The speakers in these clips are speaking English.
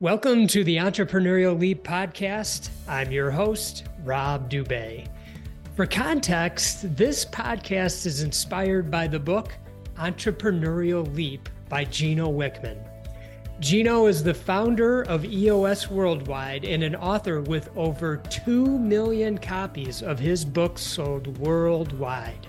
Welcome to the Entrepreneurial Leap podcast. I'm your host, Rob Dube. For context, this podcast is inspired by the book Entrepreneurial Leap by Gino Wickman. Gino is the founder of EOS Worldwide and an author with over 2 million copies of his books sold worldwide.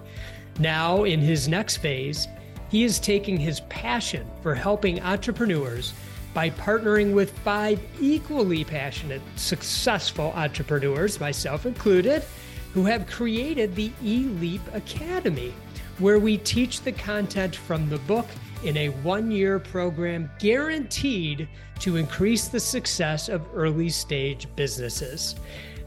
Now, in his next phase, he is taking his passion for helping entrepreneurs by partnering with five equally passionate, successful entrepreneurs, myself included, who have created the eLeap Academy, where we teach the content from the book in a one year program guaranteed to increase the success of early stage businesses.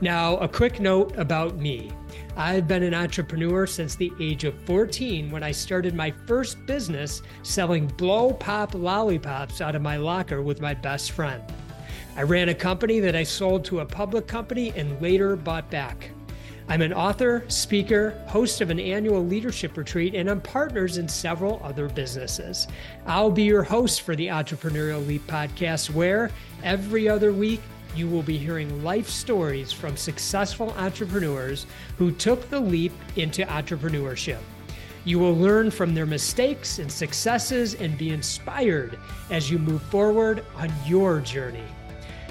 Now, a quick note about me. I've been an entrepreneur since the age of 14 when I started my first business selling blow pop lollipops out of my locker with my best friend. I ran a company that I sold to a public company and later bought back. I'm an author, speaker, host of an annual leadership retreat, and I'm partners in several other businesses. I'll be your host for the Entrepreneurial Leap podcast, where every other week you will be hearing life stories from successful entrepreneurs who took the leap into entrepreneurship. You will learn from their mistakes and successes and be inspired as you move forward on your journey.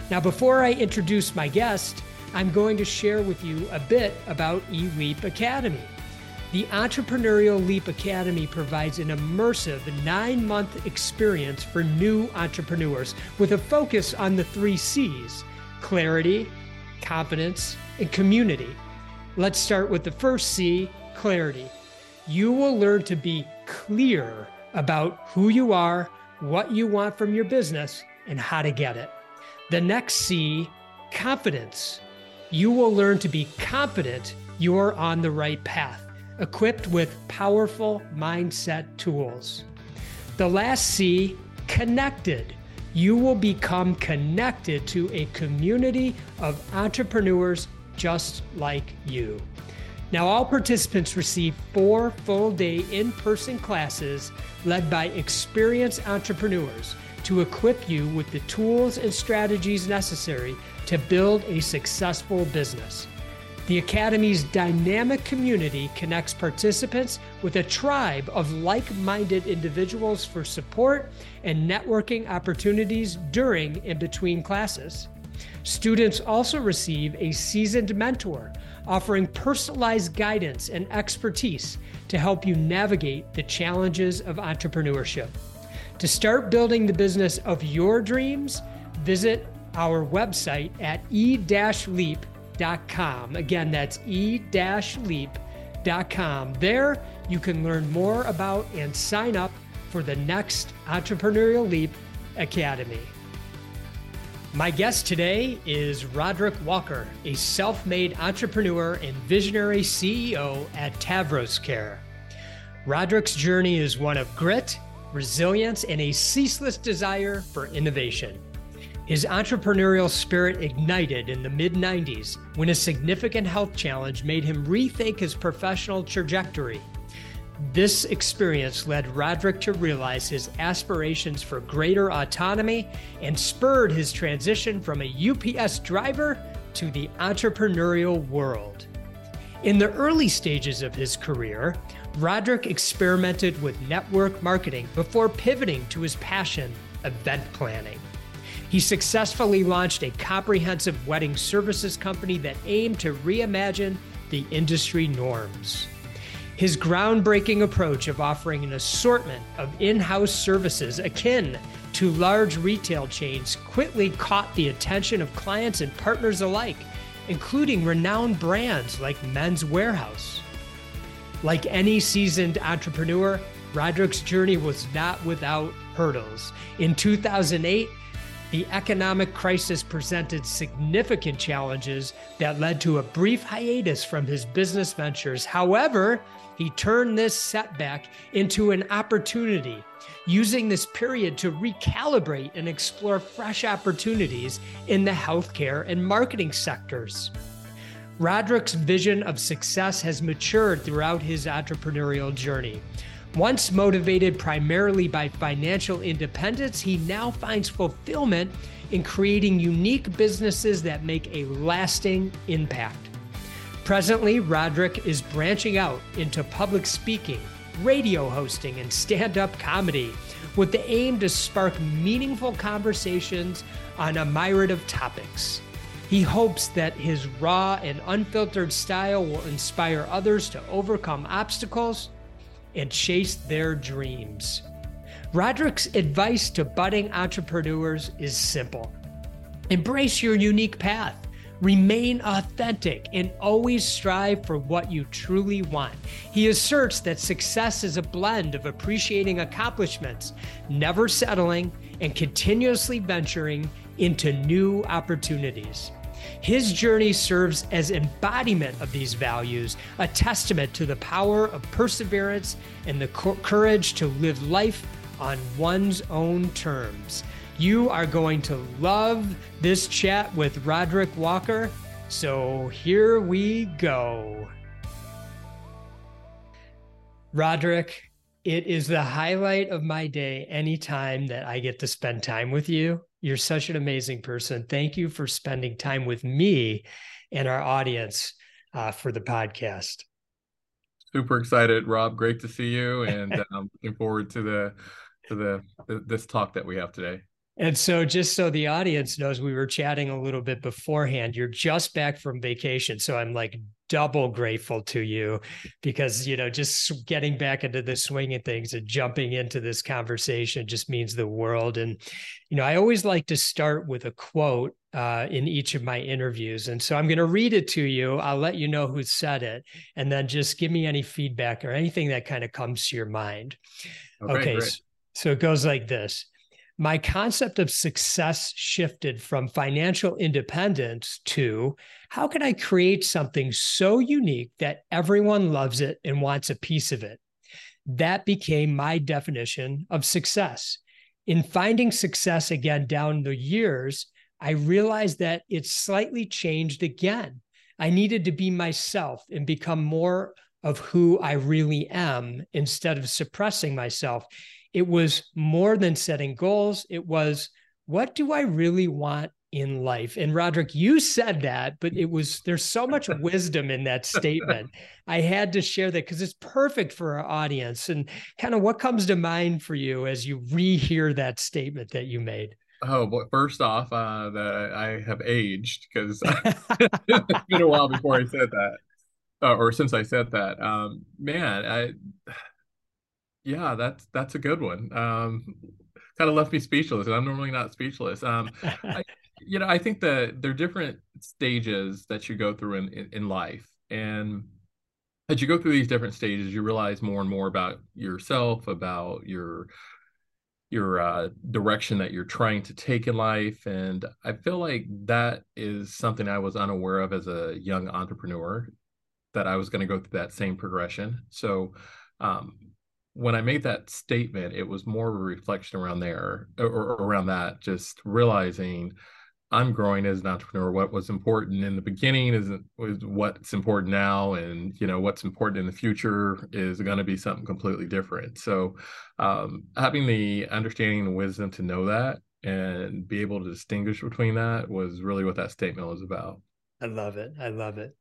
Now, before I introduce my guest, I'm going to share with you a bit about eLeap Academy. The Entrepreneurial Leap Academy provides an immersive nine month experience for new entrepreneurs with a focus on the three C's clarity, confidence, and community. Let's start with the first C clarity. You will learn to be clear about who you are, what you want from your business, and how to get it. The next C, confidence. You will learn to be confident you're on the right path, equipped with powerful mindset tools. The last C, connected you will become connected to a community of entrepreneurs just like you. Now, all participants receive four full day in person classes led by experienced entrepreneurs to equip you with the tools and strategies necessary to build a successful business. The Academy's dynamic community connects participants with a tribe of like minded individuals for support and networking opportunities during and between classes. Students also receive a seasoned mentor offering personalized guidance and expertise to help you navigate the challenges of entrepreneurship. To start building the business of your dreams, visit our website at e-leap.com e-leap.com. Again, that's e-leap.com. There, you can learn more about and sign up for the next Entrepreneurial Leap Academy. My guest today is Roderick Walker, a self made entrepreneur and visionary CEO at Tavros Care. Roderick's journey is one of grit, resilience, and a ceaseless desire for innovation. His entrepreneurial spirit ignited in the mid 90s when a significant health challenge made him rethink his professional trajectory. This experience led Roderick to realize his aspirations for greater autonomy and spurred his transition from a UPS driver to the entrepreneurial world. In the early stages of his career, Roderick experimented with network marketing before pivoting to his passion, event planning. He successfully launched a comprehensive wedding services company that aimed to reimagine the industry norms. His groundbreaking approach of offering an assortment of in house services akin to large retail chains quickly caught the attention of clients and partners alike, including renowned brands like Men's Wearhouse. Like any seasoned entrepreneur, Roderick's journey was not without hurdles. In 2008, the economic crisis presented significant challenges that led to a brief hiatus from his business ventures. However, he turned this setback into an opportunity, using this period to recalibrate and explore fresh opportunities in the healthcare and marketing sectors. Roderick's vision of success has matured throughout his entrepreneurial journey. Once motivated primarily by financial independence, he now finds fulfillment in creating unique businesses that make a lasting impact. Presently, Roderick is branching out into public speaking, radio hosting, and stand up comedy with the aim to spark meaningful conversations on a myriad of topics. He hopes that his raw and unfiltered style will inspire others to overcome obstacles and chase their dreams. Roderick's advice to budding entrepreneurs is simple embrace your unique path, remain authentic, and always strive for what you truly want. He asserts that success is a blend of appreciating accomplishments, never settling, and continuously venturing into new opportunities. His journey serves as embodiment of these values, a testament to the power of perseverance and the courage to live life on one's own terms. You are going to love this chat with Roderick Walker. So here we go. Roderick, it is the highlight of my day anytime that I get to spend time with you. You're such an amazing person. Thank you for spending time with me and our audience uh, for the podcast. Super excited, Rob. Great to see you, and um, looking forward to the to the, the this talk that we have today. And so, just so the audience knows, we were chatting a little bit beforehand. You're just back from vacation. So, I'm like double grateful to you because, you know, just getting back into the swing of things and jumping into this conversation just means the world. And, you know, I always like to start with a quote uh, in each of my interviews. And so, I'm going to read it to you. I'll let you know who said it. And then just give me any feedback or anything that kind of comes to your mind. Okay. okay so, so, it goes like this my concept of success shifted from financial independence to how can I create something so unique that everyone loves it and wants a piece of it? That became my definition of success. In finding success again down the years, I realized that it slightly changed again. I needed to be myself and become more of who I really am instead of suppressing myself it was more than setting goals. It was, what do I really want in life? And Roderick, you said that, but it was, there's so much wisdom in that statement. I had to share that because it's perfect for our audience. And kind of what comes to mind for you as you rehear that statement that you made? Oh, but first off, uh, that I have aged because it's been a while before I said that, uh, or since I said that. Um, man, I yeah, that's that's a good one. Um, kind of left me speechless. I'm normally not speechless. Um, I, you know, I think that there are different stages that you go through in, in, in life, and as you go through these different stages, you realize more and more about yourself, about your your uh, direction that you're trying to take in life, and I feel like that is something I was unaware of as a young entrepreneur, that I was going to go through that same progression. So. Um, when I made that statement, it was more of a reflection around there or, or around that, just realizing I'm growing as an entrepreneur. What was important in the beginning isn't was what's important now, and you know what's important in the future is going to be something completely different. So, um, having the understanding and wisdom to know that and be able to distinguish between that was really what that statement was about. I love it. I love it.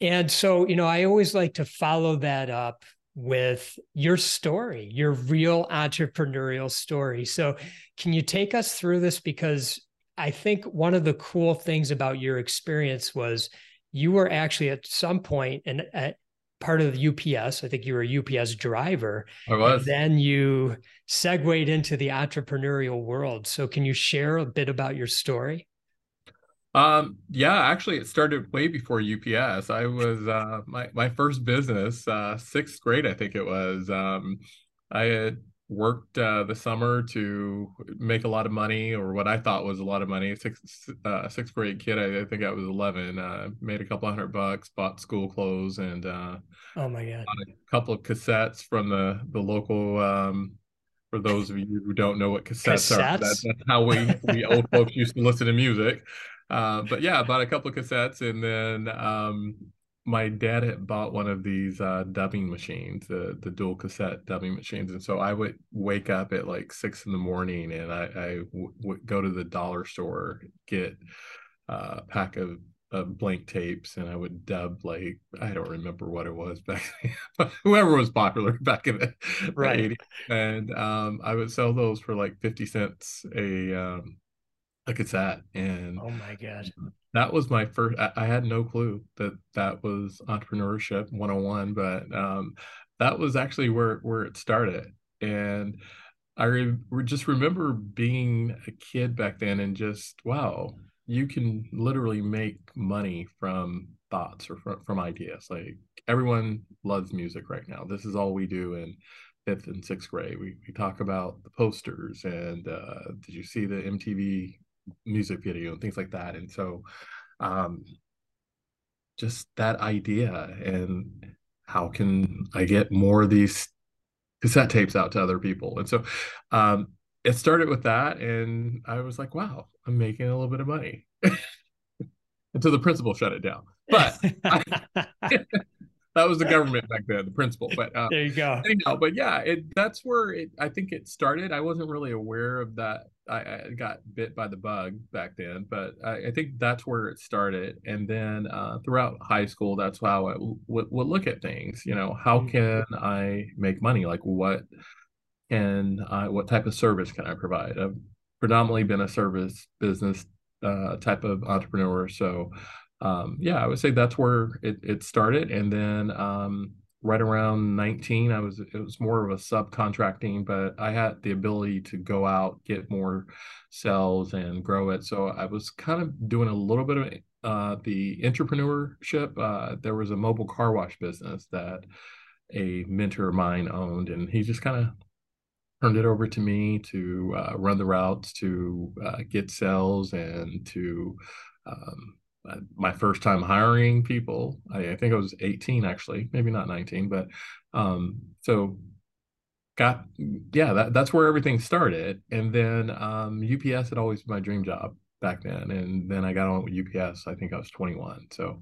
And so, you know, I always like to follow that up with your story, your real entrepreneurial story. So, can you take us through this? Because I think one of the cool things about your experience was you were actually at some point and at part of the UPS. I think you were a UPS driver. I was. then you segued into the entrepreneurial world. So, can you share a bit about your story? Um, yeah, actually it started way before UPS. I was uh my my first business, uh sixth grade, I think it was. Um I had worked uh the summer to make a lot of money or what I thought was a lot of money. Sixth uh sixth grade kid, I, I think I was eleven, uh made a couple hundred bucks, bought school clothes and uh oh my god a couple of cassettes from the the local um for those of you who don't know what cassettes, cassettes? are, that, that's how we we old folks used to listen to music. Uh, but yeah, I bought a couple of cassettes and then um, my dad had bought one of these uh, dubbing machines, the the dual cassette dubbing machines, and so I would wake up at like six in the morning, and I, I w- would go to the dollar store, get uh, a pack of, of blank tapes, and I would dub like I don't remember what it was back, but whoever was popular back in the right, 80s. and um, I would sell those for like fifty cents a um, a that and oh my god, that was my first I, I, had no clue that that was entrepreneurship 101 but um, that was actually where where it started. And i re- just remember being a kid back then and just wow you can literally make money from thoughts or from, from ideas. Like everyone loves music right now. This is all we do in fifth and sixth grade. We, we talk about the posters and uh, did you see the mtv music video and things like that. And so um just that idea and how can I get more of these cassette tapes out to other people? And so um it started with that and I was like, wow, I'm making a little bit of money. Until the principal shut it down. But I, that was the government back then, the principal. But uh, there you go. Anyhow, but yeah, it that's where it. I think it started. I wasn't really aware of that. I, I got bit by the bug back then, but I, I think that's where it started. And then uh, throughout high school, that's how I would, would look at things. You know, how mm-hmm. can I make money? Like what can I? What type of service can I provide? I've predominantly been a service business uh, type of entrepreneur, so um, yeah, I would say that's where it, it started. And then um, right around 19, I was it was more of a subcontracting, but I had the ability to go out, get more cells and grow it. So I was kind of doing a little bit of uh, the entrepreneurship. Uh, there was a mobile car wash business that a mentor of mine owned, and he just kind of turned it over to me to uh, run the routes, to uh, get cells, and to um, my first time hiring people. I, I, think I was 18 actually, maybe not 19, but um, so got yeah, that, that's where everything started. And then um, UPS had always been my dream job back then, and then I got on with UPS. I think I was 21, so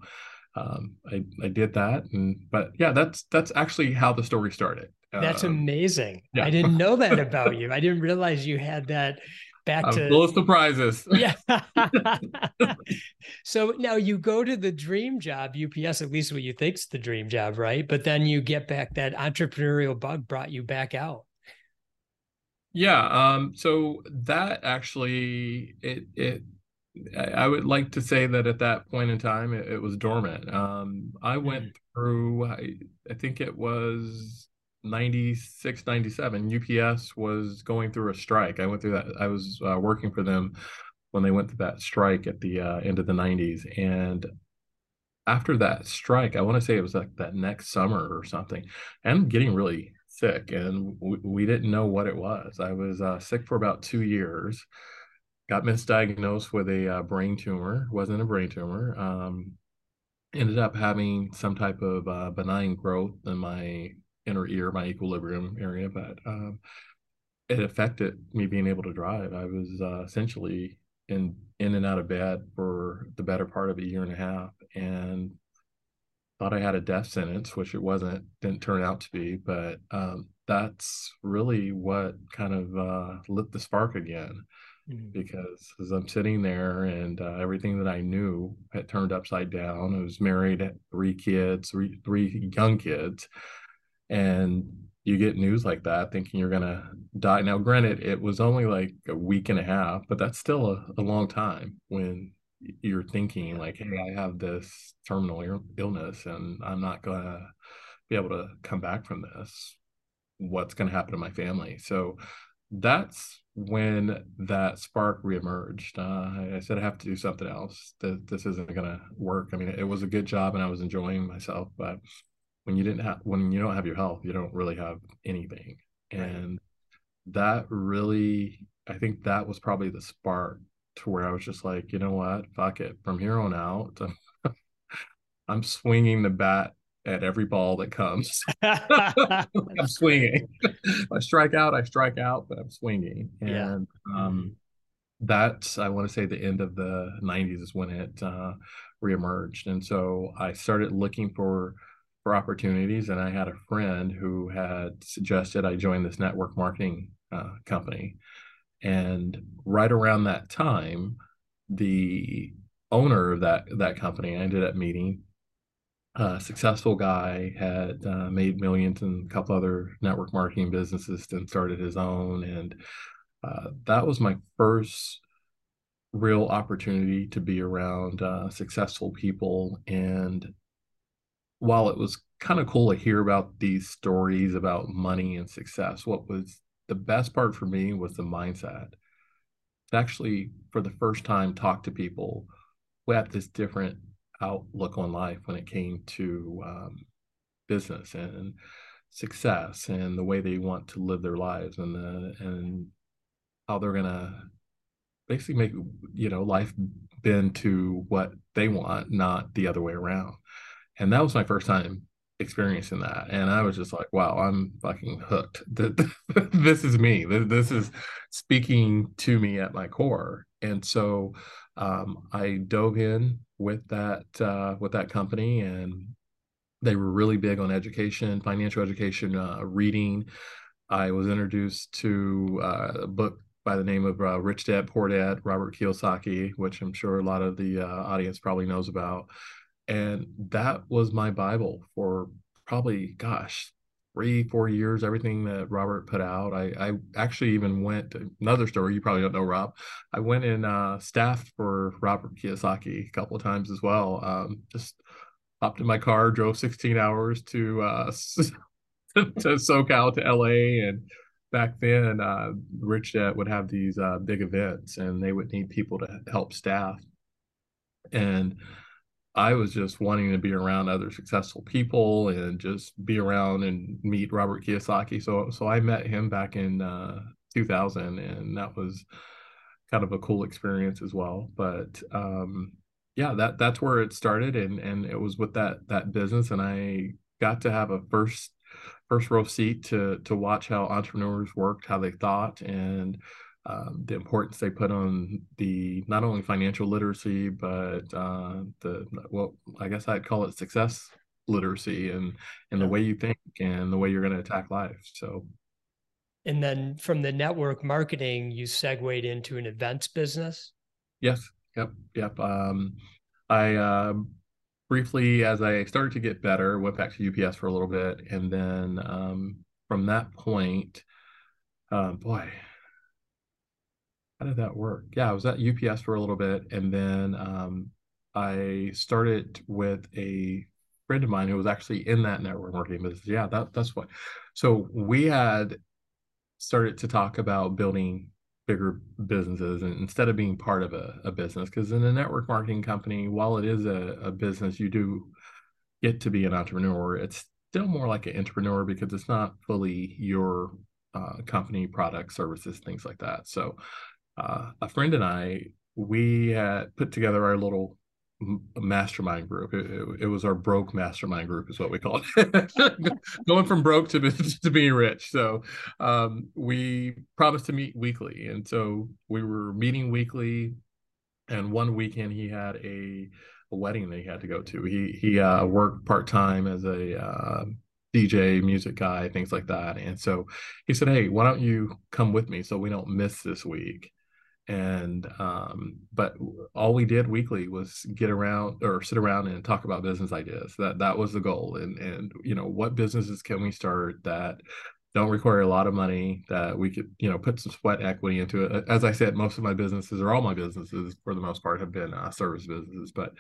um, I I did that, and but yeah, that's that's actually how the story started. That's um, amazing. Yeah. I didn't know that about you. I didn't realize you had that back I'm to full of surprises. yeah. so now you go to the dream job, UPS, at least what you think's the dream job, right? But then you get back that entrepreneurial bug brought you back out. Yeah. Um, so that actually it it I would like to say that at that point in time it, it was dormant. Um, I went mm. through I, I think it was 96 97 ups was going through a strike. I went through that i was uh, working for them when they went through that strike at the uh, end of the 90s and after that strike i want to say it was like that next summer or something i'm getting really sick and we, we didn't know what it was. I was uh, sick for about two years got misdiagnosed with a uh, brain tumor wasn't a brain tumor um, ended up having some type of uh, benign growth in my inner ear, my equilibrium area, but um, it affected me being able to drive. I was uh, essentially in in and out of bed for the better part of a year and a half, and thought I had a death sentence, which it wasn't. Didn't turn out to be, but um, that's really what kind of uh, lit the spark again. Mm-hmm. Because as I'm sitting there and uh, everything that I knew had turned upside down, I was married, had three kids, three three young kids, and you get news like that thinking you're gonna die now granted it was only like a week and a half but that's still a, a long time when you're thinking like hey i have this terminal illness and i'm not gonna be able to come back from this what's gonna happen to my family so that's when that spark reemerged. Uh, I said I have to do something else. That this isn't going to work. I mean, it was a good job and I was enjoying myself, but when you didn't have when you don't have your health you don't really have anything. And that really i think that was probably the spark to where i was just like you know what? Fuck it. From here on out i'm swinging the bat at every ball that comes. I'm swinging. I strike out i strike out but i'm swinging. And yeah. um that's I want to say the end of the 90s is when it uh, reemerged, and so I started looking for for opportunities. And I had a friend who had suggested I join this network marketing uh, company, and right around that time, the owner of that that company I ended up meeting. A successful guy had uh, made millions in a couple other network marketing businesses, then started his own, and uh, that was my first real opportunity to be around uh, successful people. And while it was kind of cool to hear about these stories about money and success, what was the best part for me was the mindset. Actually, for the first time, talk to people who had this different outlook on life when it came to um, business and success and the way they want to live their lives and the and how they're gonna basically make you know life bend to what they want, not the other way around. And that was my first time experiencing that, and I was just like, wow, I'm fucking hooked. this is me. This is speaking to me at my core. And so um, I dove in with that uh, with that company, and they were really big on education, financial education, uh, reading. I was introduced to uh, a book by the name of uh, Rich Dad Poor Dad, Robert Kiyosaki, which I'm sure a lot of the uh, audience probably knows about. And that was my Bible for probably, gosh, three, four years, everything that Robert put out. I, I actually even went, to another story, you probably don't know, Rob. I went and uh, staffed for Robert Kiyosaki a couple of times as well. Um, just hopped in my car, drove 16 hours to, uh, to SoCal to LA and back then, uh, Rich Dad would have these uh, big events, and they would need people to help staff. And I was just wanting to be around other successful people and just be around and meet Robert Kiyosaki. So, so I met him back in uh, 2000, and that was kind of a cool experience as well. But um, yeah, that that's where it started, and and it was with that that business, and I got to have a first first row seat to to watch how entrepreneurs worked, how they thought, and um, the importance they put on the not only financial literacy but uh, the well, I guess I'd call it success literacy and and yeah. the way you think and the way you're going to attack life. So. And then from the network marketing, you segued into an events business. Yes. Yep. Yep. Um, I uh, briefly as I started to get better, went back to UPS for a little bit, and then um, from that point, uh, boy, how did that work? Yeah, I was at UPS for a little bit, and then um, I started with a friend of mine who was actually in that network marketing business. Yeah, that that's what. So we had started to talk about building bigger businesses and instead of being part of a, a business because in a network marketing company while it is a, a business you do get to be an entrepreneur it's still more like an entrepreneur because it's not fully your uh, company product services things like that so uh, a friend and i we had put together our little mastermind group. It, it, it, was our broke mastermind group, is what we called it. Going from broke to to being rich. So um, we promised to meet weekly, and so we were meeting weekly. And one weekend, he had a, a wedding that he had to go to. He he uh, worked part time as a uh, DJ, music guy, things like that. And so he said, "Hey, why don't you come with me so we don't miss this week?" And um, but all we did weekly was get around or sit around and talk about business ideas. That that was the goal. And and you know what businesses can we start that don't require a lot of money that we could you know put some sweat equity into it? As i said most of my businesses or all my businesses for the most part have been uh, service businesses. But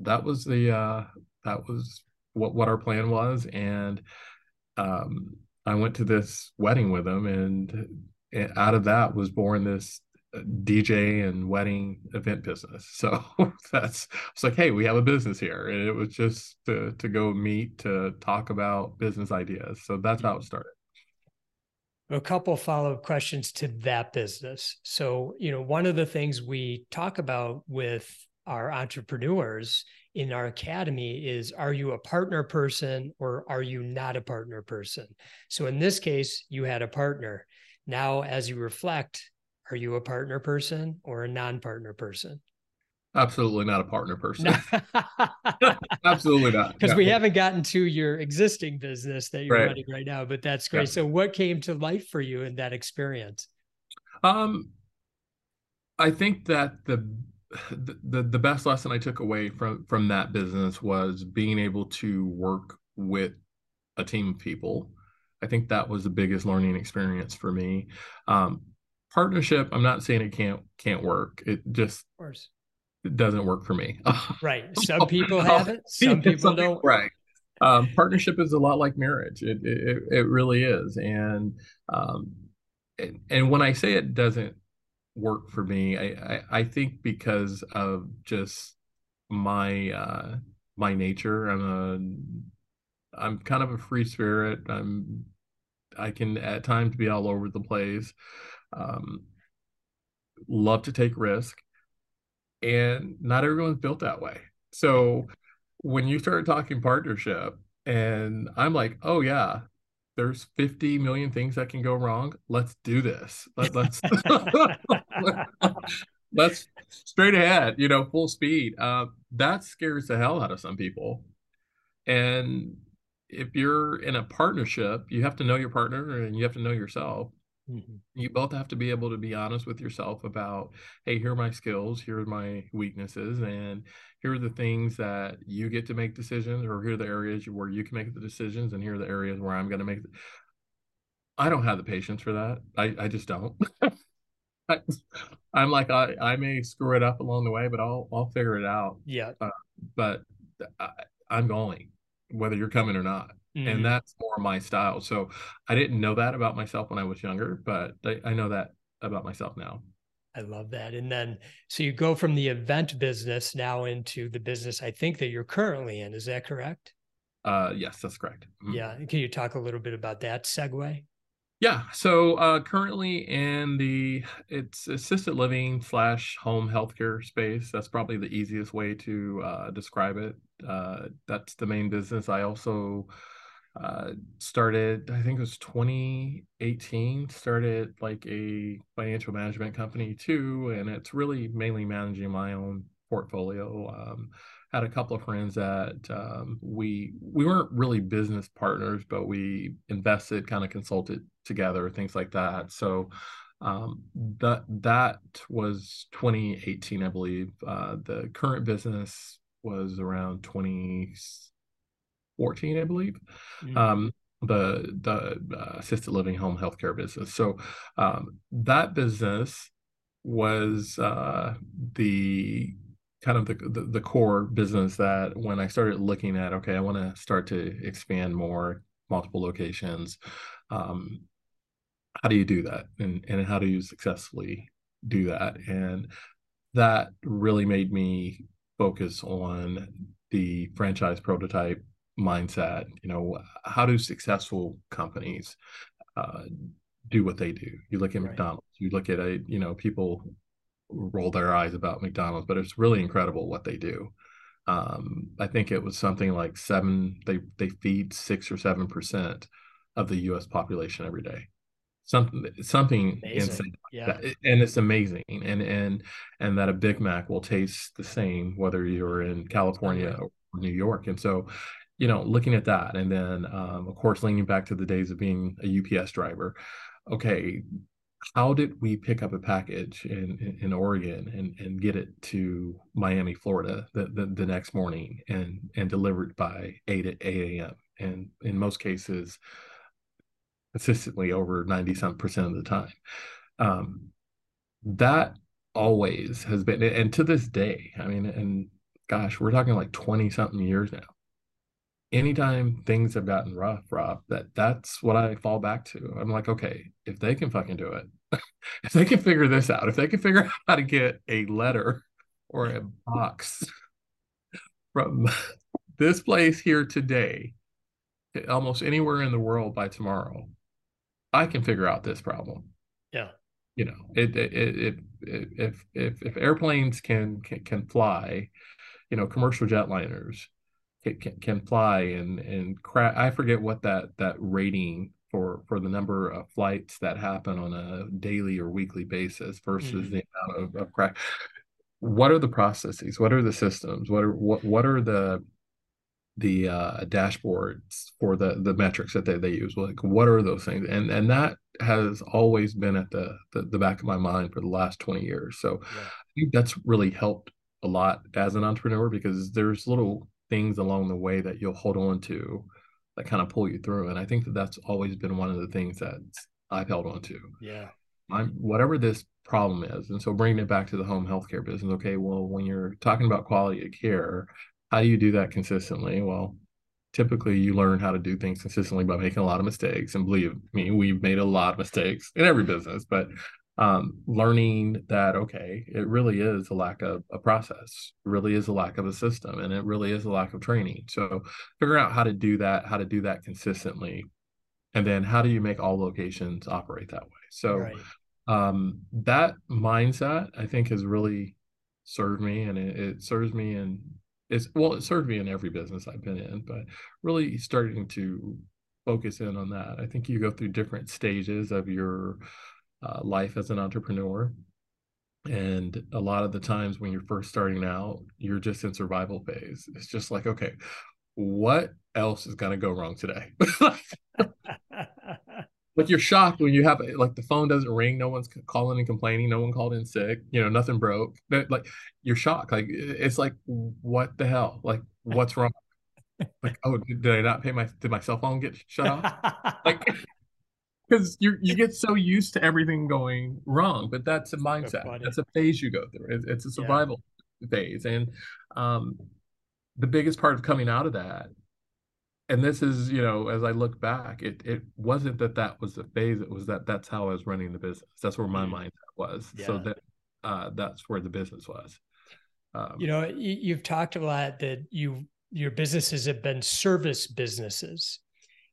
that was the uh, that was what what our plan was. And um, i went to this wedding with him and out of that was born this DJ and wedding event business. So that's it's like, hey, we have a business here, and it was just to to go meet to talk about business ideas. So that's how it started. A couple follow up questions to that business. So you know, one of the things we talk about with our entrepreneurs in our academy is are you a partner person or are you not a partner person? So in this case, you had a partner. Now, as you reflect, Are you a partner person or a non-partner person? Absolutely not a partner person. Absolutely not. Because we haven't gotten to your existing business that you're right. running right now, but that's great. Yeah. So what came to life for you in that experience? Um I think that the the the best lesson I took away from from that business was being able to work with a team of people. I think that was the biggest learning experience for me. Um, partnership, I'm not saying it can't can't work. It just it doesn't work for me. right. Some people have it. Some people don't. Right. Um, partnership is a lot like marriage. It it, it really is. And um, and, and when I say it doesn't work for me, I, I, I think because of just my uh, my nature. I'm a I'm kind of a free spirit. I'm I can at times be all over the place. Um, love to take risk and not everyone's built that way. So when you start talking partnership, and I'm like, oh yeah, there's 50 million things that can go wrong. Let's do this. Let, let's let's straight ahead, you know, full speed. Uh, that scares the hell out of some people. And if you're in a partnership, you have to know your partner and you have to know yourself. Mm-hmm. You both have to be able to be honest with yourself about, hey, here are my skills, here are my weaknesses, and here are the things that you get to make decisions, or here are the areas where you can make the decisions, and here are the areas where I'm going to make. The... I don't have the patience for that. I, I just don't. I, am like I, I may screw it up along the way, but I'll I'll figure it out. Yeah. Uh, but I, I'm going, whether you're coming or not. Mm-hmm. And that's more my style. So I didn't know that about myself when I was younger, but I, I know that about myself now. I love that. And then, so you go from the event business now into the business I think that you're currently in. Is that correct? Uh, yes, that's correct. Mm-hmm. Yeah. Can you talk a little bit about that segue? Yeah. So uh, currently in the it's assisted living slash home healthcare space. That's probably the easiest way to uh, describe it. Uh, that's the main business. I also uh, started i think it was 2018 started like a financial management company too and it's really mainly managing my own portfolio um, had a couple of friends that um, we we weren't really business partners but we invested kind of consulted together things like that so um, that that was 2018 i believe uh, the current business was around 2014, I believe. Mm-hmm. Um, the the uh, assisted living home healthcare business. So um, that business was uh, the kind of the, the, the core business that when I started looking at okay, I want to start to expand more, multiple locations. Um, how do you do that, and and how do you successfully do that? And that really made me focus on the franchise prototype mindset you know how do successful companies uh, do what they do you look at right. mcdonald's you look at a you know people roll their eyes about mcdonald's but it's really incredible what they do. Um, i think it was something like seven they they feed six or seven percent of the us population every day. Something something amazing. insane yeah. and it's amazing. And and and that a big mac will taste the same whether you're in california or new york. And so you know, looking at that, and then um, of course leaning back to the days of being a UPS driver. Okay, how did we pick up a package in in, Oregon and and get it to Miami, Florida, the, the, the next morning and and delivered by eight at eight a.m. and in most cases, consistently over ninety some percent of the time. Um, that always has been, and to this day, I mean, and gosh, we're talking like twenty something years now anytime things have gotten rough, Rob, that that's what I fall back to. I'm like, okay, if they can fucking do it, if they can figure this out, if they can figure out how to get a letter or a box from this place here today almost anywhere in the world by tomorrow, I can figure out this problem. Yeah. You know, it, it, it, it if if if airplanes can, can can fly, you know, commercial jetliners can, can fly and and crash. I forget what that that rating for for the number of flights that happen on a daily or weekly basis versus mm-hmm. the amount of, of crack what are the processes what are the systems what are what, what are the the uh, dashboards for the the metrics that they, they use like what are those things and and that has always been at the, the, the back of my mind for the last 20 years so yeah. i think that's really helped a lot as an entrepreneur because there's little things along the way that you'll hold on to that kind of pull you through and i think that that's always been one of the things that i've held on to yeah i'm whatever this problem is and so bringing it back to the home healthcare business okay well when you're talking about quality of care how do you do that consistently? Well, typically you learn how to do things consistently by making a lot of mistakes. And believe me, we've made a lot of mistakes in every business, but um, learning that, okay, it really is a lack of a process, really is a lack of a system, and it really is a lack of training. So figure out how to do that, how to do that consistently. And then how do you make all locations operate that way? So right. um, that mindset, I think, has really served me and it, it serves me in it's well it served me in every business i've been in but really starting to focus in on that i think you go through different stages of your uh, life as an entrepreneur and a lot of the times when you're first starting out you're just in survival phase it's just like okay what else is going to go wrong today like you're shocked when you have like the phone doesn't ring, no one's calling and complaining, no one called in sick, you know, nothing broke. Like you're shocked. Like it's like what the hell? Like what's wrong? like oh, did, did I not pay my did my cell phone get shut off? like because you you get so used to everything going wrong, but that's a mindset. So that's a phase you go through. It, it's a survival yeah. phase, and um, the biggest part of coming out of that and this is you know as i look back it it wasn't that that was the phase it was that that's how i was running the business that's where my mm. mindset was yeah. so that uh, that's where the business was um, you know you've talked a lot that you your businesses have been service businesses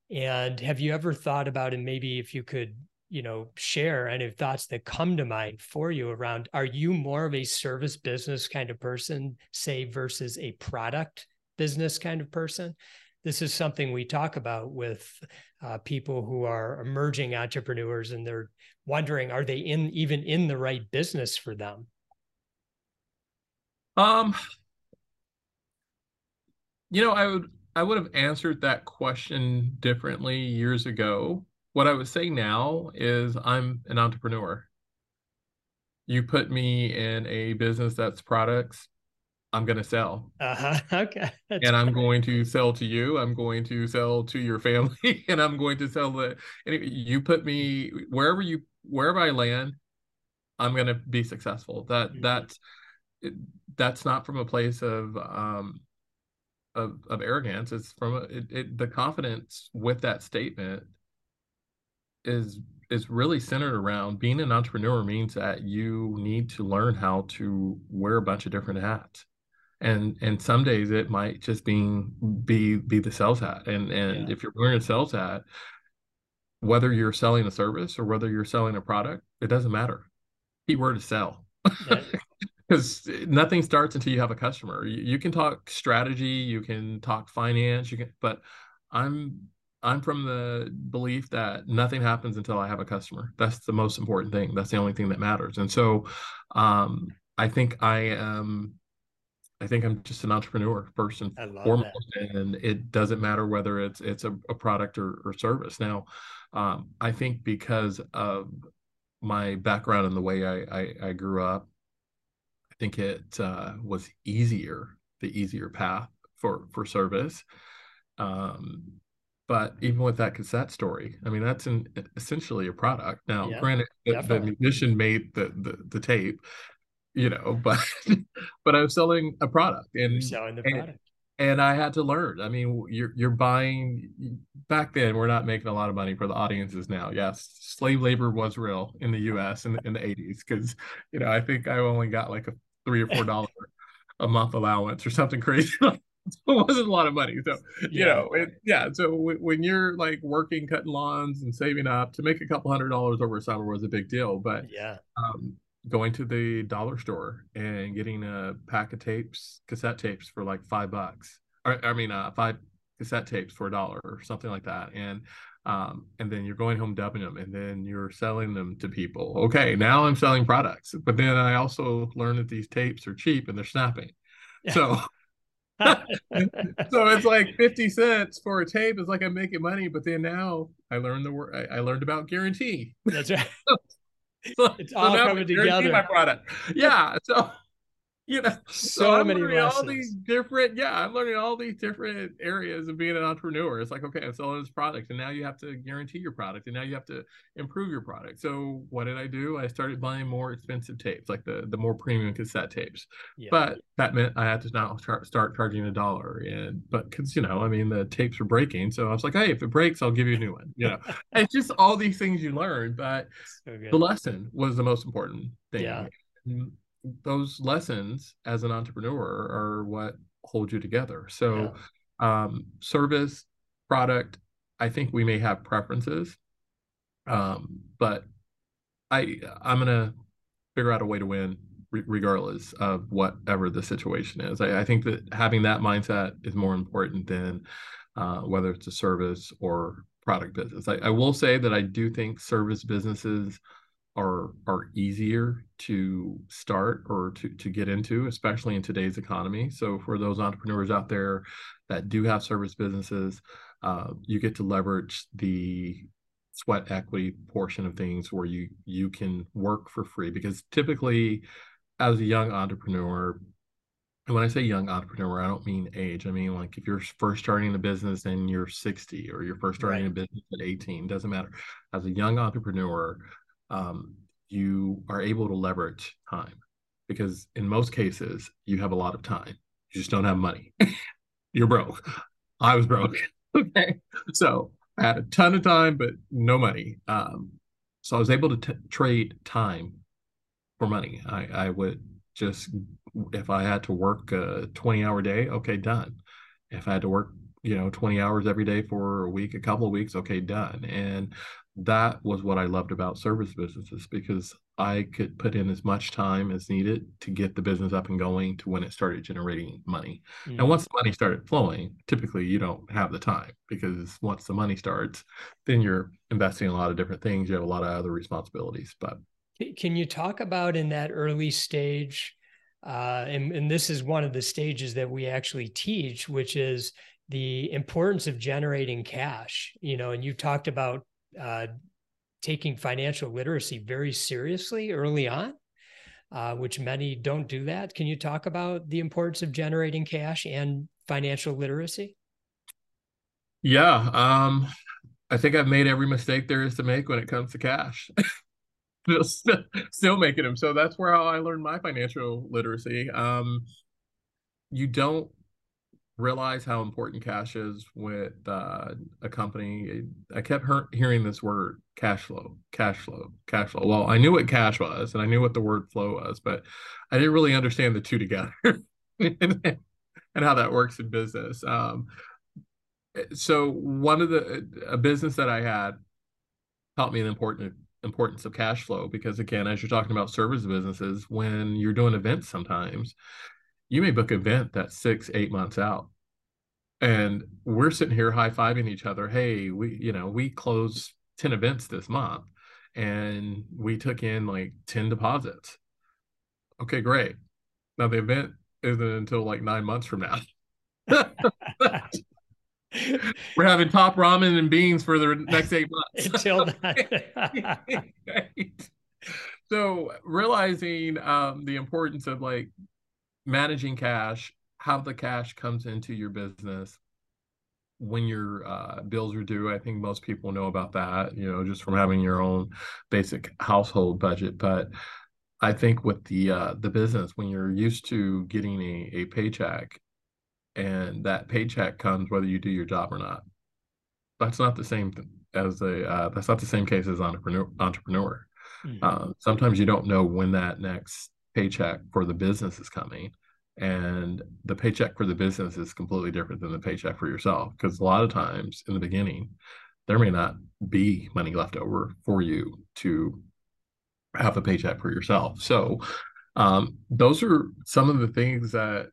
and have you ever thought about and maybe if you could you know share any thoughts that come to mind for you around are you more of a service business kind of person say versus a product business kind of person? This is something we talk about with uh, people who are emerging entrepreneurs and they're wondering are they in even in the right business for them? Um you know i would i would have answered that question differently years ago what i would say now is i'm an entrepreneur you put me in a business that's products I'm going to sell. Uh-huh. Okay. That's and I'm going to sell to you. I'm going to sell to your family and I'm going to sell the anyway, you put me wherever you wherever I land, I'm going to be successful. That mm-hmm. that's that's not from a place of um of, of arrogance. It's from a, it, it, the confidence with that statement is is really centered around being an entrepreneur means that you need to learn how to wear a bunch of different hats and and some days it might just be be be the sales hat and and yeah. if you're wearing a sales hat whether you're selling a service or whether you're selling a product it doesn't matter keyword to sell because nothing starts until you have a customer you, you, can talk strategy you can talk finance you can but i'm i'm from the belief that nothing happens until i have a customer that's the most important thing that's the only thing that matters and so um i think i am I think I'm just an entrepreneur first and foremost, that. and it doesn't matter whether it's it's a, a product or, or, service. Now, um, I think because of my background and the way I, I, I grew up, think it uh, was easier, the easier path for for service. Um, but even with that cassette story, I mean that's an, essentially a product. Now, yeah, granted, the, the, musician made the, the the tape, you know, but but I was selling a product and You're selling the product. And, and I had to learn. I mean, you're you're buying back then we're not making a lot of money for the audiences now. Yes, slave labor was real in the US in, in the 80s because you know, I think I only got like a three or four dollar a month allowance or something crazy. it wasn't a lot of money. So, you yeah. know, it, yeah. So w- when you're like working, cutting lawns and saving up to make a couple hundred dollars over a summer was a big deal. But yeah, um, going to the dollar store and getting a pack of tapes, cassette tapes for like five bucks. Or, I mean, uh, five cassette tapes for a dollar or something like that. And Um, and then you're going home dubbing them and then you're selling them to people. Okay, now I'm selling products, but then I also learned that these tapes are cheap and they're snapping. So so it's like 50 cents for a tape is like I'm making money, but then now I learned the word I, I learned about guarantee. That's right. so, it's all so coming together. My product. Yeah. So you know so, so many lessons. all these different yeah i'm learning all these different areas of being an entrepreneur. It's like okay i'm selling this product and now you have to guarantee your product and now you have to improve your product. So what did i do? I started buying more expensive tapes like the the more premium cassette tapes. Yeah. but that meant i had to now start, start charging a dollar and but because you know i mean the tapes were breaking so i was like hey if it breaks i'll give you a new one you know? It's just all these things you learn but so the lesson was the most important thing yeah those lessons as an entrepreneur are what hold you together. So, yeah. um, service, product, I think we may have preferences, um, but I I'm gonna figure out a way to win re- regardless of whatever the situation is. I, I, think that having that mindset is more important than uh, whether it's a service or product business. I, I will say that I do think service businesses are are easier to start or to to get into, especially in today's economy. So for those entrepreneurs out there that do have service businesses, uh, you get to leverage the sweat equity portion of things where you you can work for free because typically as a young entrepreneur and when I say young entrepreneur, I don't mean age. I mean like if you're first starting a business and you're 60 or you're first starting right. a business at 18, doesn't matter. As a young entrepreneur, um, you are able to leverage time because in most cases you have a lot of time. You just don't have money. You're broke. I was broke. Okay. So i had a ton of time but no money. Um, so i was able to t- trade time for money. I, I would just if i had to work a 20 hour day okay done. If i had to work you know 20 hours every day for a week a couple of weeks okay done. And that was what I loved about service businesses because I could put in as much time as needed to get the business up and going to when it started generating money. Mm. And once the money started flowing, typically you don't have the time because once the money starts, then you're investing in a lot of different things. You have a lot of other responsibilities. But can you talk about in that early stage? Uh, and, and this is one of the stages that we actually teach, which is the importance of generating cash. You know, and you talked about uh, taking financial literacy very seriously early on, uh, which many don't do that. Can you talk about the importance of generating cash and financial literacy? Yeah. Um, I think I've made every mistake there is to make when it comes to cash. still, still making them. So that's where I learned my financial literacy. Um, you don't realize how important cash is with uh, a company. I kept hearing this word cash flow, cash flow, cash flow. Well, I knew what cash was and I knew what the word flow was, but I didn't really understand the two together and, how that works in business. Um, so one of the a business that I had taught me the important importance of cash flow because again, as you're talking about service businesses, when you're doing events sometimes you may book an event that's six, eight months out. And we're sitting here high fiving each other. Hey, we, you know, we closed 10 events this month and we took in like 10 deposits. Okay, great. Now the event isn't until like nine months from now. We're having top ramen and beans for the next eight months. Until that. right. So realizing um, the importance of like managing cash, how the cash comes into your business when your uh, bills are due. I think most people know about that, you know, just from having your own basic household budget. But I think with the uh, the business, when you're used to getting a, a paycheck, and that paycheck comes whether you do your job or not, that's not the same as a uh, that's not the same case as entrepreneur entrepreneur. Mm-hmm. Uh, sometimes you don't know when that next paycheck for the business is coming and the paycheck for the business is completely different than the paycheck for yourself because a lot of times in the beginning there may not be money left over for you to have a paycheck for yourself. So um, those are some of the things that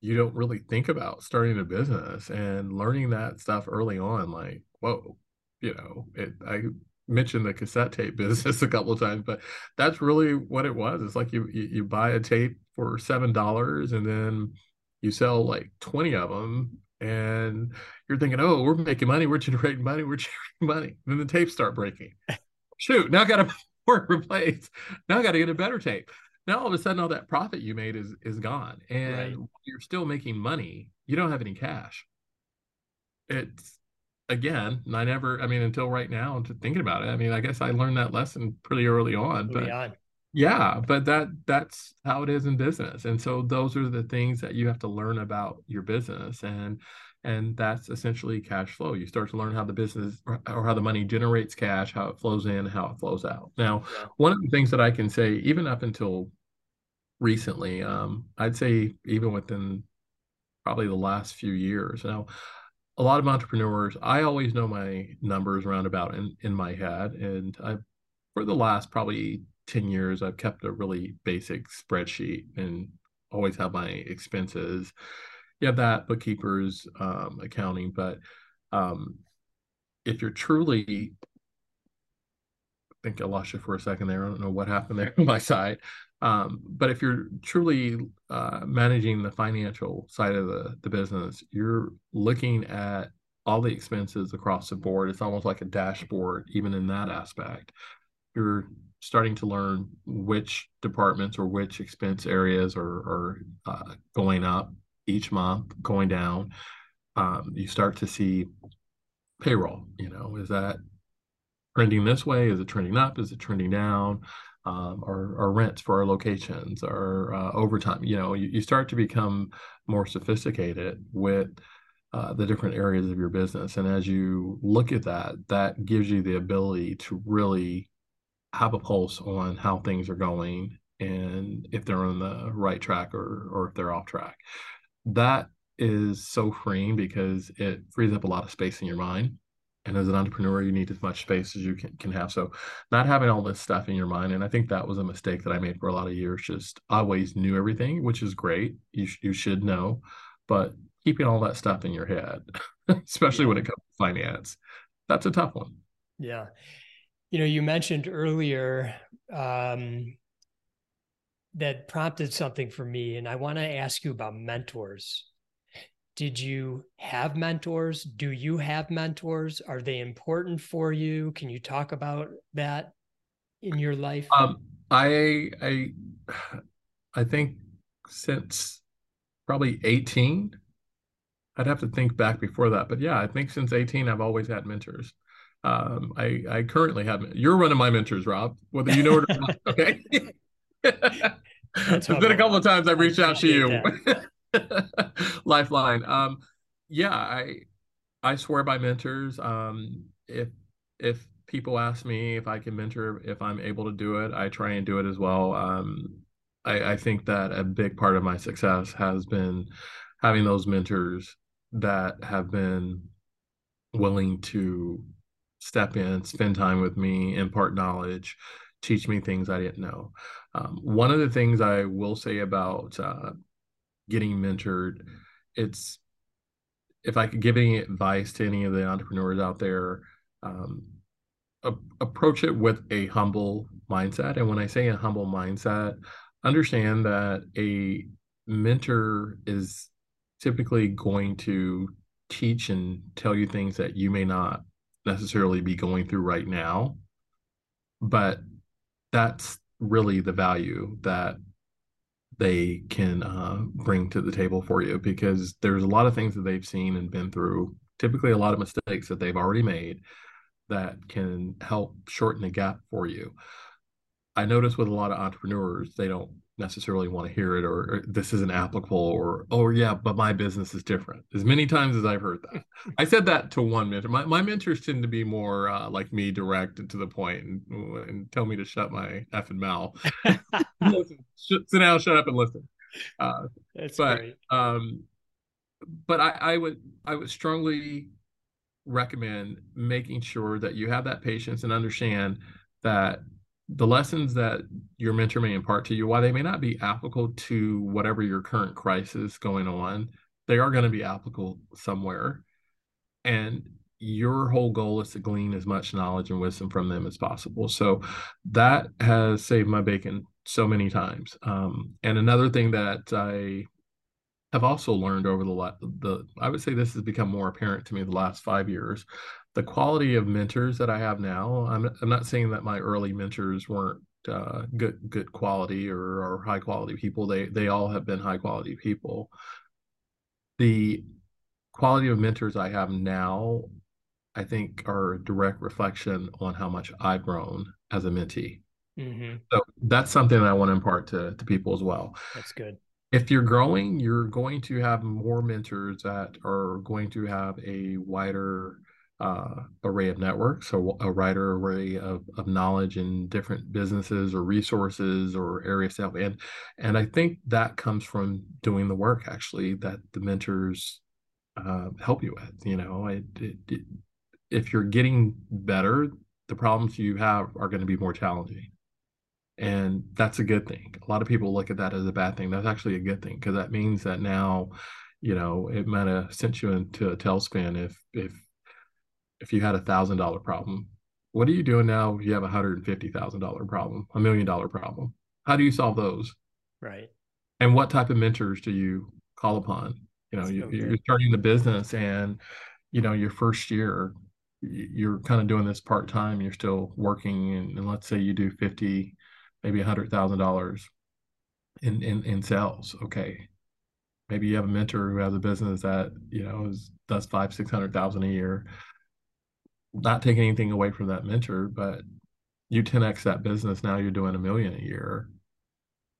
you don't really think about starting a business and learning that stuff early on like whoa you know, it, I mentioned the cassette tape business a couple of times, but that's really what it was. It's like you you, you buy a tape for seven dollars and then you sell like 20 of them and you're thinking, oh, we're making money, we're generating money, we're generating money. Then the tapes start breaking. Shoot, now I got to replace. Now I got to get a better tape. Now all of a sudden, all that profit you made is is gone, and right. you're still making money. You don't have any cash. It's again, I never. I mean, until right now, to thinking about it. I mean, I guess I learned that lesson pretty early on. Early but on. yeah, but that that's how it is in business, and so those are the things that you have to learn about your business and and that's essentially cash flow you start to learn how the business or, how the money generates cash how it flows in how it flows out now yeah. one of the things that i can say even up until recently um, i'd say even within probably the last few years now a lot of entrepreneurs i always know my numbers roundabout in, in my head and i for the last probably 10 years i've kept a really basic spreadsheet and always have my expenses you have that bookkeepers um, accounting but um, if you're truly I think I lost you for a second there. I don't know what happened there on my side. Um, but if you're truly uh, managing the financial side of the, the business, you're looking at all the expenses across the board. It's almost like a dashboard, even in that aspect. You're starting to learn which departments or which expense areas are, are uh, going up each month going down. Um, you start to see payroll. You know, is that trending this way? Is it trending up? Is it trending down? Um, our, rents for our locations, our uh, overtime. You know, you, you start to become more sophisticated with uh, the different areas of your business. And as you look at that, that gives you the ability to really have a pulse on how things are going and if they're on the right track or or if they're off track that is so freeing because it frees up a lot of space in your mind. And as an entrepreneur, you need as much space as you can, can have. So, not having all this stuff in your mind, and I think that was a mistake that I made for a lot of years. Just always knew everything, which is great. You sh- you should know, but keeping all that stuff in your head, especially yeah. when it comes to finance, that's a tough one. Yeah, you know, you mentioned earlier um, that prompted something for me. And I want to ask you about mentors. Did you have mentors? Do you have mentors? Are they important for you? Can you talk about that in your life? Um, I I I think since probably 18. I'd have to think back before that, but yeah, I think since 18 I've always had mentors. Um, I I currently have. You're one of my mentors, Rob. Whether you know it or not, okay. it's been a couple of times I've reached out to you. Lifeline. Um, yeah, I I swear by mentors. Um, if if people ask me if I can mentor, if I'm able to do it, I try and do it as well. Um, I, I think that a big part of my success has been having those mentors that have been willing to step in, spend time with me, impart knowledge, teach me things I didn't know. Um, one of the things I will say about uh, getting mentored, it's if I could give any advice to any of the entrepreneurs out there, um, a- approach it with a humble mindset. And when I say a humble mindset, understand that a mentor is typically going to teach and tell you things that you may not necessarily be going through right now but that's really the value that they can uh, bring to the table for you because there's a lot of things that they've seen and been through typically a lot of mistakes that they've already made that can help shorten the gap for you. I notice with a lot of entrepreneurs they don't necessarily want to hear it or, or, this isn't applicable or oh yeah but my business is different. As many times as i've heard that. I said that to one mentor. My, my mentors tend to be more uh, like me direct and to the point and, and tell me to shut my effing mouth. Listen, sit down shut up and listen. Uh, That's but great. um but I, I would i would strongly recommend making sure that you have that patience and understand that the lessons that your mentor may impart to you, while they may not be applicable to whatever your current crisis going on, they are going to be applicable somewhere. And your whole goal is to glean as much knowledge and wisdom from them as possible. So that has saved my bacon so many times. Um, and another thing that I have also learned over the the I would say this has become more apparent to me the last five years. The quality of mentors that I have now. I'm I'm not saying that my early mentors weren't uh, good good quality or, or high quality people. They they all have been high quality people. The quality of mentors I have now, I think, are a direct reflection on how much I've grown as a mentee. Mm-hmm. So that's something that I want to impart to, to people as well. That's good. If you're growing, you're going to have more mentors that are going to have a wider uh, array of networks, so a wider array of, of knowledge in different businesses or resources or areas to help. And and I think that comes from doing the work actually that the mentors uh, help you with. You know, it, it, it, if you're getting better, the problems you have are going to be more challenging. And that's a good thing. A lot of people look at that as a bad thing. That's actually a good thing because that means that now, you know, it might have sent you into a tailspin if if if you had a thousand dollar problem. What are you doing now if you have a hundred and fifty thousand dollar problem, a million dollar problem? How do you solve those? Right. And what type of mentors do you call upon? You know, you, you're starting the business and you know, your first year, you're kind of doing this part time, you're still working and, and let's say you do 50 maybe a hundred thousand dollars in, in in sales. Okay, maybe you have a mentor who has a business that you know is does five six hundred thousand a year. Not taking anything away from that mentor, but you 10x that business now you're doing a million a year.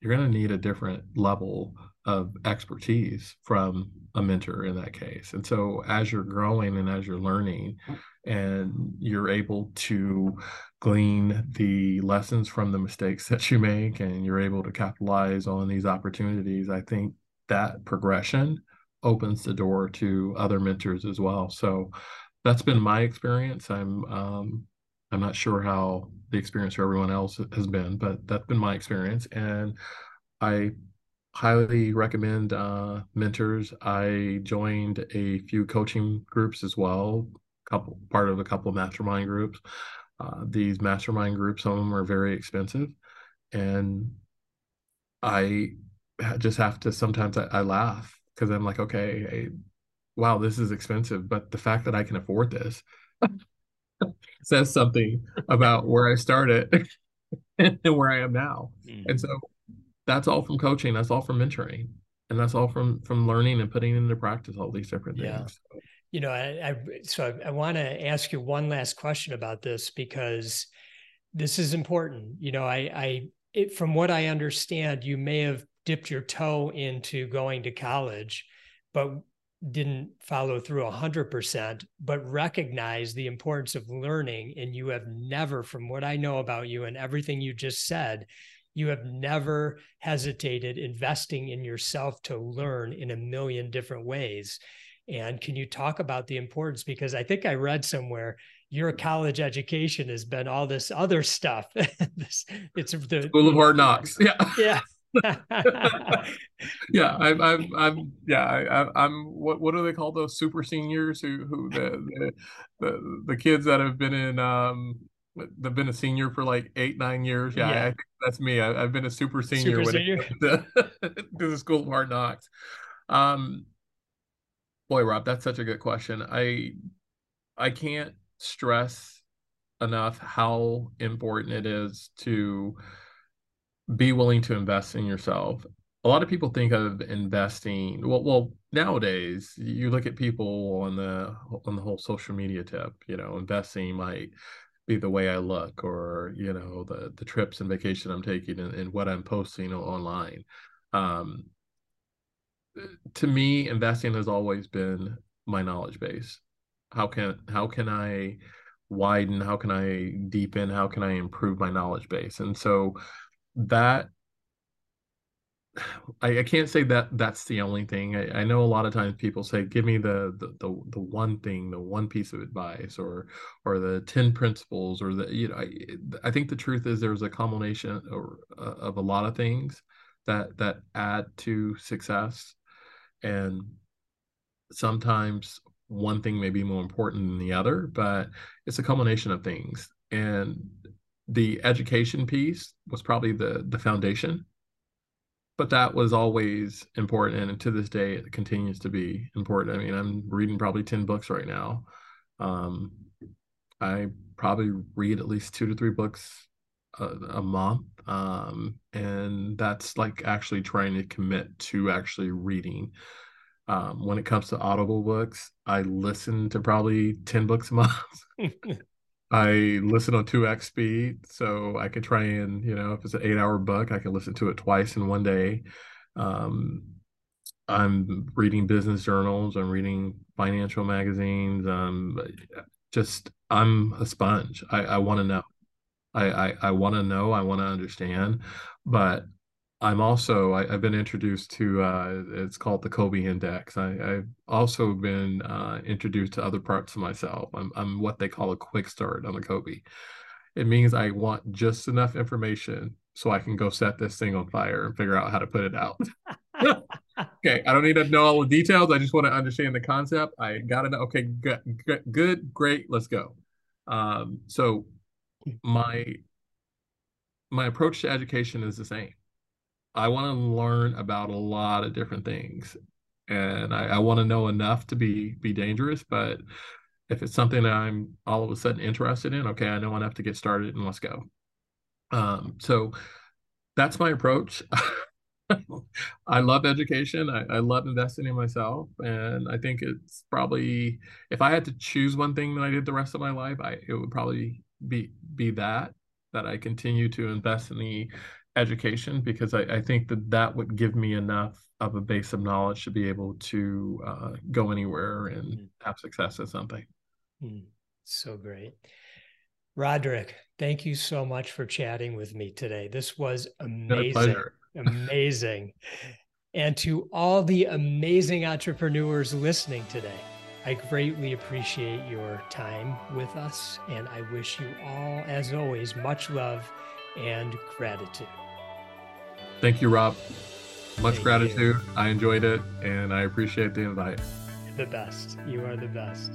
You're going to need a different level of expertise from a mentor in that case. And so as you're growing and as you're learning and you're able to glean the lessons from the mistakes that you make and you're able to capitalize on these opportunities, I think that progression opens the door to other mentors as well. So that's been my experience. I'm um, I'm not sure how the experience for everyone else has been, but that's been my experience. And I highly recommend uh, mentors. I joined a few coaching groups as well, couple part of a couple of mastermind groups. Uh, these mastermind groups, some of them are very expensive, and I just have to sometimes I, I laugh because I'm like, okay, wow, this is expensive, but the fact that I can afford this says something about where I started and where I am now. Mm. And so that's all from coaching that's all from mentoring and that's all from from learning and putting into practice all these different things yeah. you know i, I so i, I want to ask you one last question about this because this is important you know i i it, from what i understand you may have dipped your toe into going to college but didn't follow through 100% but recognize the importance of learning and you have never from what i know about you and everything you just said you have never hesitated investing in yourself to learn in a million different ways. And can you talk about the importance? Because I think I read somewhere your college education has been all this other stuff. this, it's the School of Hard Knocks. Yeah. Yeah. yeah, I'm, I'm, I'm, yeah, I, am what, what do they call those super seniors who, who the, the, the, the kids that have been in, um, I've been a senior for like eight, nine years. Yeah, yeah. I that's me. I, have been a super senior super senior. To, to, the School of Hard Knocks. Um, boy, Rob, that's such a good question. I I can't stress enough how important it is to be willing to invest in yourself. A lot of people think of investing. Well, well, nowadays you look at people on the on the whole social media tip. You know, investing might be the way I look or you know the the trips and vacation I'm taking and, and what I'm posting online. Um, to me, investing has always been my knowledge base. How can how can I widen? How can I deepen? How can I improve my knowledge base? And so that I, I, can't say that that's the only thing. I, I, know a lot of times people say, "Give me the, the the the one thing, the one piece of advice, or or the ten principles, or the you know." I, I think the truth is there's a combination or, uh, of a lot of things that that add to success, and sometimes one thing may be more important than the other, but it's a culmination of things. And the education piece was probably the the foundation but that was always important and to this day it continues to be important. I mean i'm reading probably 10 books right now. Um, i probably read at least two to three books a, a month um, and that's like actually trying to commit to actually reading. Um, when it comes to audible books i listen to probably 10 books a month I listen on 2x speed, so I can try and, you know, if it's an eight hour book, I can listen to it twice in one day. Um, I'm reading business journals, I'm reading financial magazines. Um, just, I'm a sponge. I, I want to know. I, I, I want to know, I want to understand, but I'm also I, have been introduced to uh, it's called the Kolbe Index. I, have also been uh, introduced to other parts of myself. I'm I'm what they call a quick start on the Kolbe. It means I want just enough information so I can go set this thing on fire and figure out how to put it out. okay, I don't need to know all the details. I just want to understand the concept. I got to know. Okay, good, good, great. Let's go. Um, so my my approach to education is the same I want to learn about a lot of different things, and I, I want to know enough to be be dangerous. But if it's something that I'm all of a sudden interested in, okay, I know enough to get started, and let's go. Um, so that's my approach. I love education. I, I, love investing in myself, and I think it's probably if I had to choose one thing that I did the rest of my life, I it would probably be be that that I continue to invest in the education because I, I, think that that would give me enough of a base of knowledge to be able to uh, go anywhere and mm. have success at something. Mm. So great. Roderick, thank you so much for chatting with me today. This was amazing. amazing. And to all the amazing entrepreneurs listening today, I greatly appreciate your time with us. And I wish you all, as always, much love and gratitude. Thank you, Rob. Much Thank gratitude. You. I enjoyed it and I appreciate the invite. The best. You are the best.